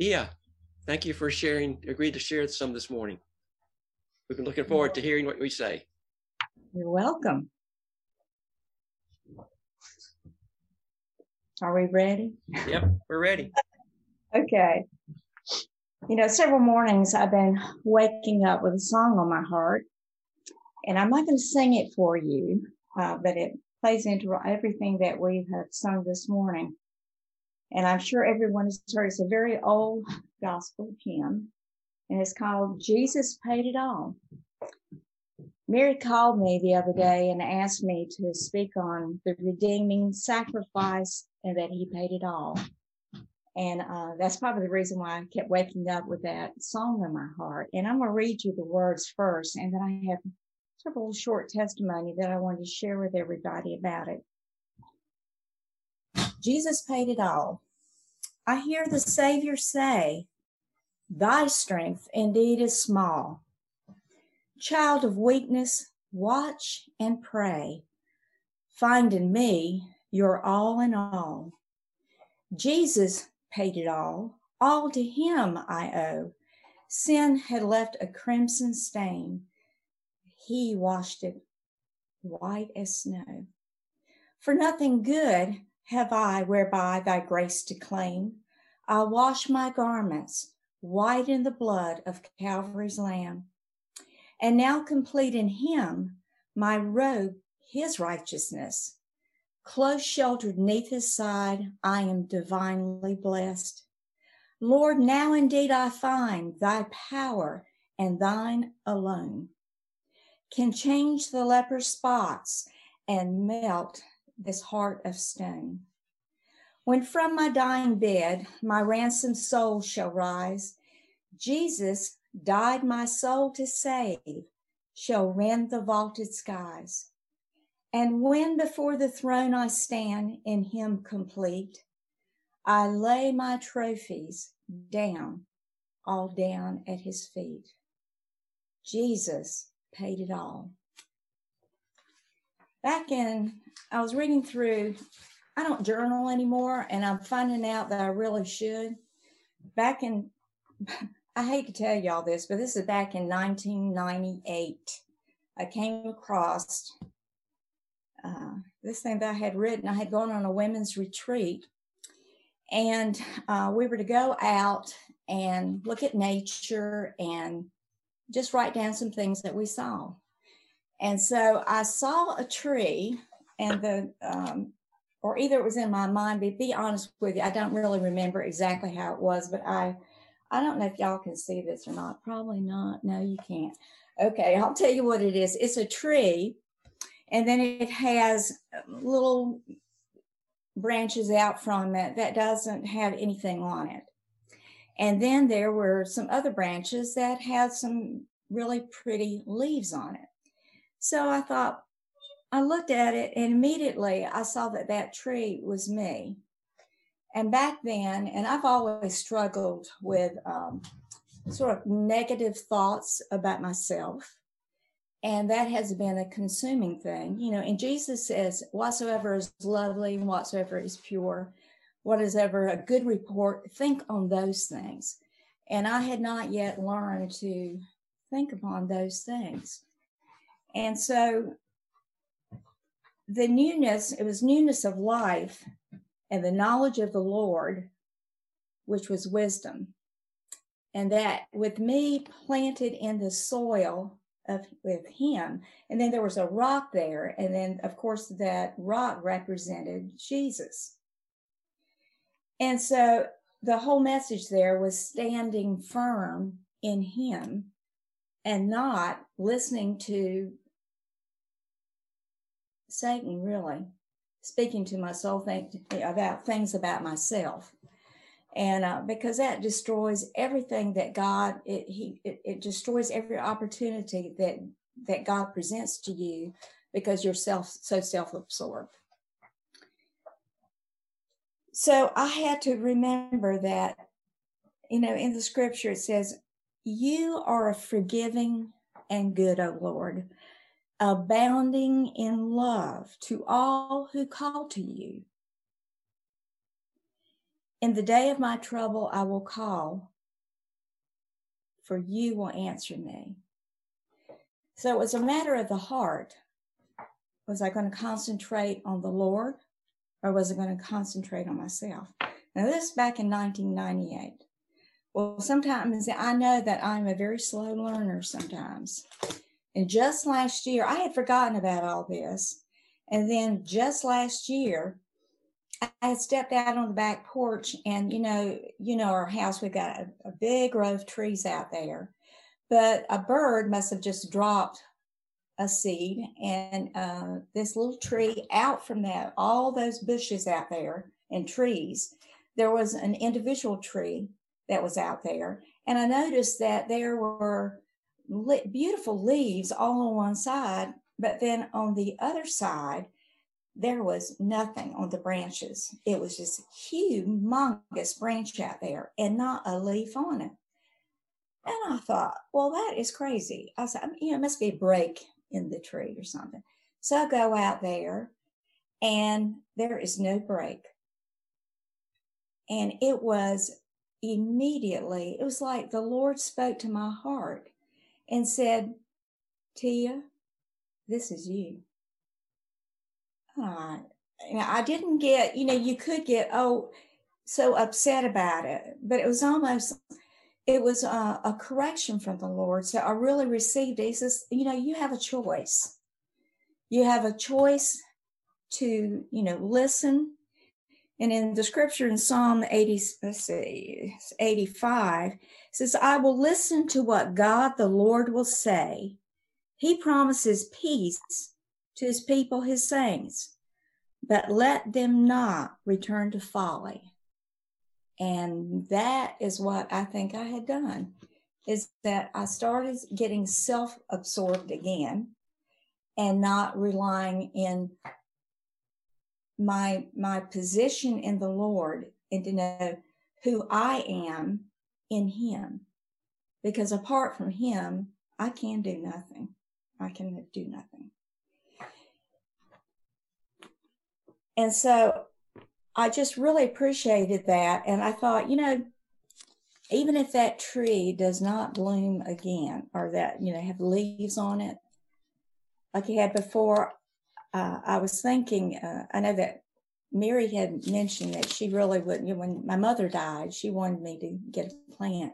Yeah, thank you for sharing, agreed to share some this morning. We've been looking forward to hearing what we say. You're welcome. Are we ready? Yep, we're ready. Okay. You know, several mornings I've been waking up with a song on my heart, and I'm not going to sing it for you, uh, but it plays into everything that we have sung this morning. And I'm sure everyone has heard it's a very old gospel hymn, and it's called Jesus Paid It All. Mary called me the other day and asked me to speak on the redeeming sacrifice and that he paid it all. And uh, that's probably the reason why I kept waking up with that song in my heart. And I'm going to read you the words first, and then I have several short testimony that I wanted to share with everybody about it. Jesus paid it all. I hear the Savior say, Thy strength indeed is small. Child of weakness, watch and pray. Find in me your all in all. Jesus paid it all, all to him I owe. Sin had left a crimson stain. He washed it white as snow. For nothing good have I whereby thy grace to claim. I'll wash my garments white in the blood of Calvary's Lamb. And now complete in him my robe, his righteousness. Close sheltered neath his side, I am divinely blessed. Lord, now indeed I find thy power and thine alone can change the leper spots and melt this heart of stone. When from my dying bed my ransomed soul shall rise, Jesus died my soul to save, shall rend the vaulted skies. And when before the throne I stand in him complete, I lay my trophies down, all down at his feet. Jesus paid it all. Back in I was reading through, I don't journal anymore, and I'm finding out that I really should. Back in, I hate to tell y'all this, but this is back in 1998. I came across uh, this thing that I had written. I had gone on a women's retreat, and uh, we were to go out and look at nature and just write down some things that we saw. And so I saw a tree and the um, or either it was in my mind but be honest with you i don't really remember exactly how it was but i i don't know if y'all can see this or not. Probably not. No you can't. Okay i'll tell you what it is. It's a tree and then it has little branches out from it that doesn't have anything on it. And then there were some other branches that had some really pretty leaves on it so i thought I looked at it and immediately I saw that that tree was me. And back then, and I've always struggled with um, sort of negative thoughts about myself. And that has been a consuming thing, you know. And Jesus says, Whatsoever is lovely, whatsoever is pure, what is ever a good report, think on those things. And I had not yet learned to think upon those things. And so the newness, it was newness of life and the knowledge of the Lord, which was wisdom. And that with me planted in the soil of with him, and then there was a rock there, and then of course that rock represented Jesus. And so the whole message there was standing firm in him and not listening to Satan really speaking to my soul think, about things about myself. And uh, because that destroys everything that God, it, he, it, it destroys every opportunity that, that God presents to you because you're self, so self-absorbed. So I had to remember that, you know, in the scripture it says, you are a forgiving and good, O Lord, abounding in love to all who call to you. In the day of my trouble, I will call, for you will answer me. So it was a matter of the heart. Was I going to concentrate on the Lord or was I going to concentrate on myself? Now, this back in 1998. Well, sometimes I know that I'm a very slow learner sometimes. And just last year, I had forgotten about all this. And then just last year, I had stepped out on the back porch and you know, you know, our house, we've got a, a big row of trees out there, but a bird must have just dropped a seed and uh, this little tree out from that, all those bushes out there and trees, there was an individual tree that was out there. And I noticed that there were beautiful leaves all on one side, but then on the other side, there was nothing on the branches. It was just humongous branch out there and not a leaf on it. And I thought, well, that is crazy. I said, you know, it must be a break in the tree or something. So I go out there and there is no break. And it was immediately, it was like the Lord spoke to my heart and said, Tia, this is you. Uh, I didn't get, you know, you could get, oh, so upset about it, but it was almost, it was a, a correction from the Lord. So I really received it. He says, you know, you have a choice. You have a choice to, you know, listen. And in the scripture in Psalm 80, let's see, 85, says, I will listen to what God the Lord will say. He promises peace to his people, his saints, but let them not return to folly. And that is what I think I had done is that I started getting self absorbed again and not relying in my my position in the Lord and to know who I am in him. Because apart from him I can do nothing. I can do nothing. And so I just really appreciated that. And I thought, you know, even if that tree does not bloom again or that, you know, have leaves on it, like you had before, uh, I was thinking, uh, I know that Mary had mentioned that she really wouldn't, when my mother died, she wanted me to get a plant.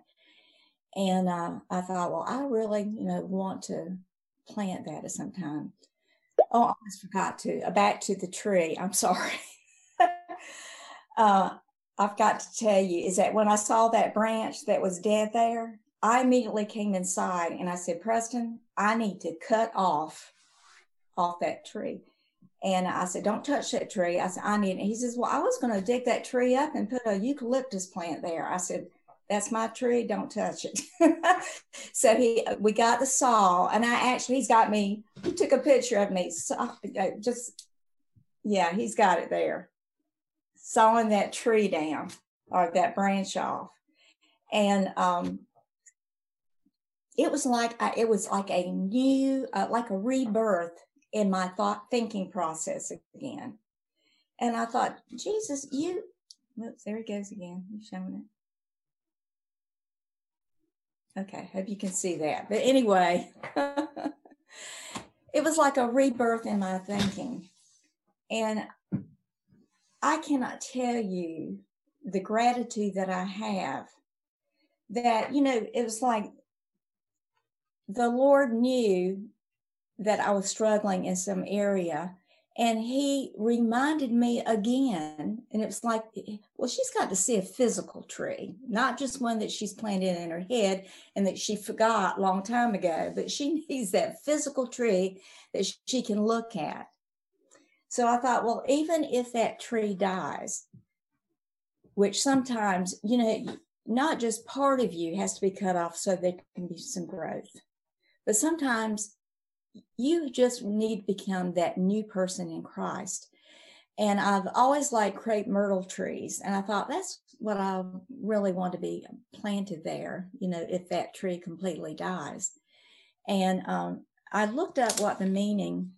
And uh, I thought, well, I really, you know, want to plant that at some time. Oh, I almost forgot to. Uh, back to the tree. I'm sorry. uh, I've got to tell you is that when I saw that branch that was dead there, I immediately came inside and I said, Preston, I need to cut off off that tree. And I said, Don't touch that tree. I said, I need it. He says, Well, I was going to dig that tree up and put a eucalyptus plant there. I said, that's my tree don't touch it so he we got the saw and i actually he's got me he took a picture of me so, uh, just yeah he's got it there sawing that tree down or that branch off and um it was like I, it was like a new uh, like a rebirth in my thought thinking process again and i thought jesus you oops there he goes again he's showing it Okay, hope you can see that. But anyway, it was like a rebirth in my thinking. And I cannot tell you the gratitude that I have that, you know, it was like the Lord knew that I was struggling in some area and he reminded me again, and it was like, eh, eh, well, she's got to see a physical tree, not just one that she's planted in her head and that she forgot long time ago, but she needs that physical tree that she can look at. So I thought, well, even if that tree dies, which sometimes, you know, not just part of you has to be cut off so there can be some growth, but sometimes you just need to become that new person in Christ. And I've always liked crepe myrtle trees. And I thought that's what I really want to be planted there, you know, if that tree completely dies. And um, I looked up what the meaning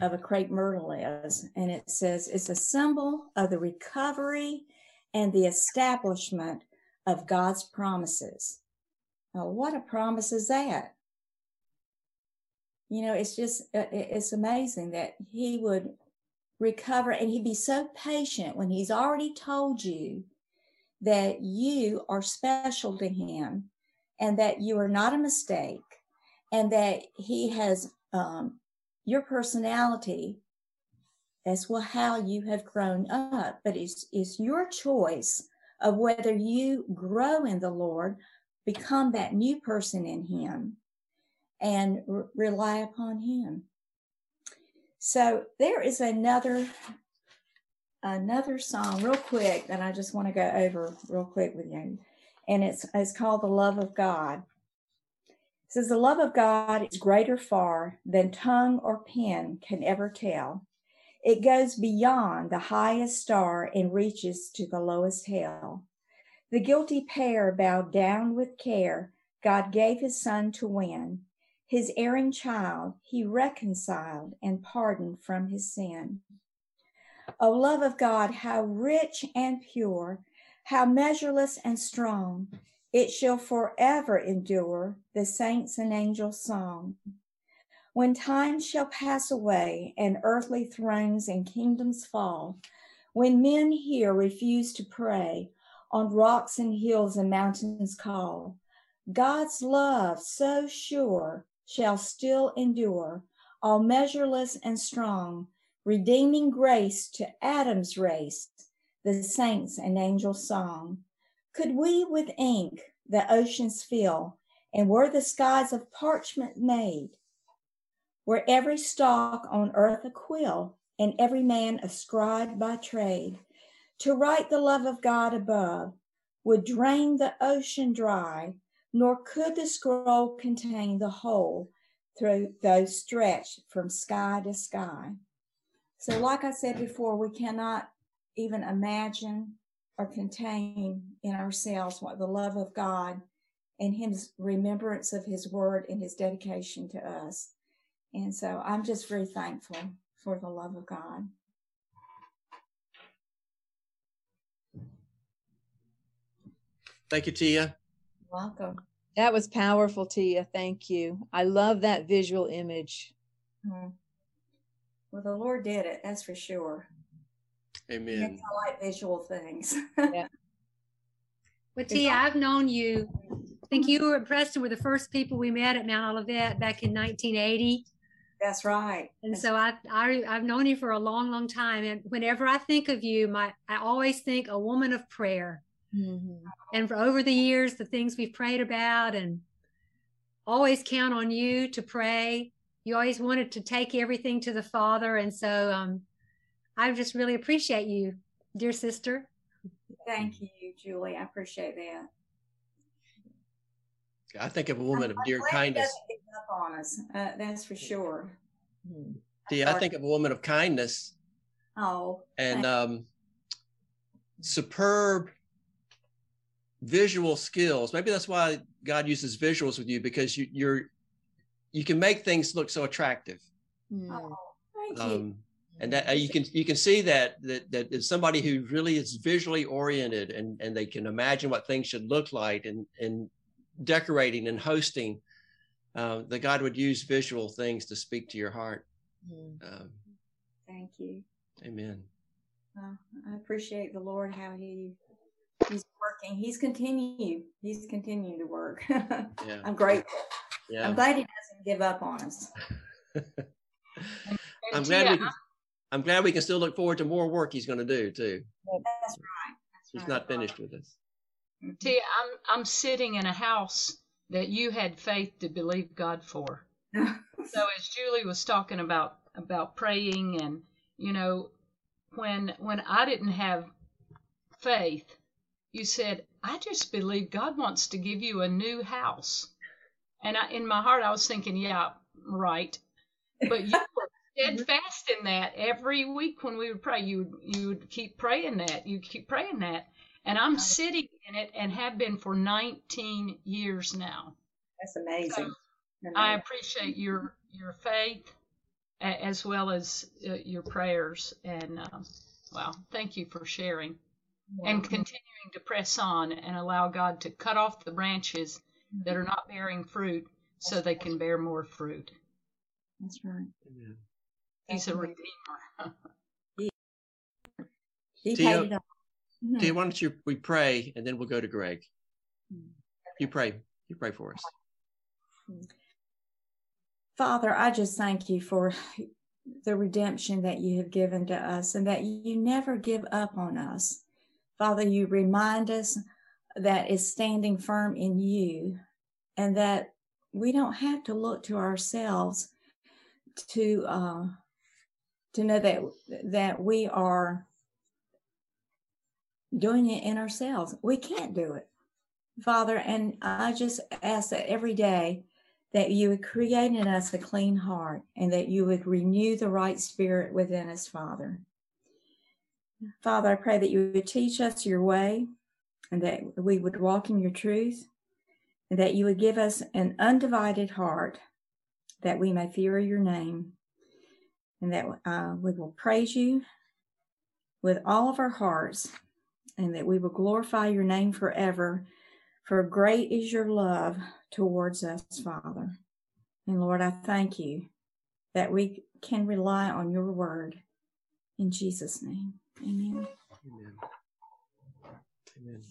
of a crepe myrtle is. And it says it's a symbol of the recovery and the establishment of God's promises. Now, what a promise is that? You know, it's just, uh, it's amazing that he would recover and he'd be so patient when he's already told you that you are special to him and that you are not a mistake and that he has um, your personality as well how you have grown up. But it's, it's your choice of whether you grow in the lord become that new person in him and re- rely upon him so there is another another song real quick that i just want to go over real quick with you and it's it's called the love of god it says the love of God is greater far than tongue or pen can ever tell. It goes beyond the highest star and reaches to the lowest hell. The guilty pair bowed down with care. God gave his son to win. His erring child he reconciled and pardoned from his sin. O love of God, how rich and pure, how measureless and strong, it shall forever endure the saints and angels' song. When time shall pass away and earthly thrones and kingdoms fall, when men here refuse to pray, on rocks and hills and mountains call, God's love so sure shall still endure, all measureless and strong, redeeming grace to Adam's race, the saints and angels' song. Could we with ink the oceans fill, and were the skies of parchment made, were every stalk on earth a quill, and every man a scribe by trade, to write the love of God above would drain the ocean dry, nor could the scroll contain the whole through those stretched from sky to sky. So, like I said before, we cannot even imagine or contain in ourselves what the love of God and his remembrance of his word and his dedication to us. And so I'm just very thankful for the love of God. Thank you, Tia. Welcome. That was powerful, Tia. Thank you. I love that visual image. Hmm. Well, the Lord did it, that's for sure. Amen. I like visual things. Yeah. Well, Tia, I've known you. I think you were at Preston were the first people we met at Mount Olivet back in 1980. That's right. And That's so I, I, I've known you for a long, long time. And whenever I think of you, my, I always think a woman of prayer. Mhm. And for over the years, the things we've prayed about and always count on you to pray. You always wanted to take everything to the Father. And so um, I just really appreciate you, dear sister. Thank you, Julie. I appreciate that. I think of a woman of dear I'm glad he kindness. up on us. Uh, that's for sure. Mhm. Tia, I think of a woman of kindness Oh, and um, superb visual skills. Maybe that's why God uses visuals with you because you, you're you can make things look so attractive. Mhm. oh, thank you. Um, and that uh, you can you can see that that that is somebody who really is visually oriented and and they can imagine what things should look like and and decorating and hosting. Uh, that God would use visual things to speak to your heart. Mhm. Um, Thank you. amen. Uh, I appreciate the Lord how He He's working. He's continued. He's continuing to work. Yeah. I'm grateful. Yeah. I'm glad He doesn't give up on us. And I'm glad Tia, we can, I'm glad we can still look forward to more work he's going to do too. That's right. That's He's right. not finished with us. Mm-hmm. Tia, I'm I'm sitting in a house that you had faith to believe God for. So as Julie was talking about about praying and you know when when I didn't have faith, you said, I just believe God wants to give you a new house. And I, in my heart I was thinking, yeah, right. But you were steadfast in that every week when we would pray. You you would keep praying that. You keep praying that. And I'm sitting in it and have been for 19 years now. That's amazing. I appreciate your your faith as well as uh, your prayers and um, wow, thank you for sharing. And continuing to press on and allow God to cut off the branches that are not bearing fruit so they can bear more fruit. That's right. Amen. He's a Thank redeemer. He Tia- paid it all. Tia, why don't you we pray and then we'll go to Greg. Hmm. You pray. You pray for us. Father, I just thank you for the redemption that you have given to us and that you never give up on us. Father, you remind us that is standing firm in you and that we don't have to look to ourselves to uh, to know that that we are doing it in ourselves. We can't do it. Father, and I just ask that every day that you would create in us a clean heart and that you would renew the right spirit within us, Father. Father, I pray that you would teach us your way and that we would walk in your truth and that you would give us an undivided heart that we may fear your name and that uh, we will praise you with all of our hearts and that we will glorify your name forever. For great is your love towards us, Father. And Lord, I thank you that we can rely on your word. In Jesus' name, amen. Amen. Amen.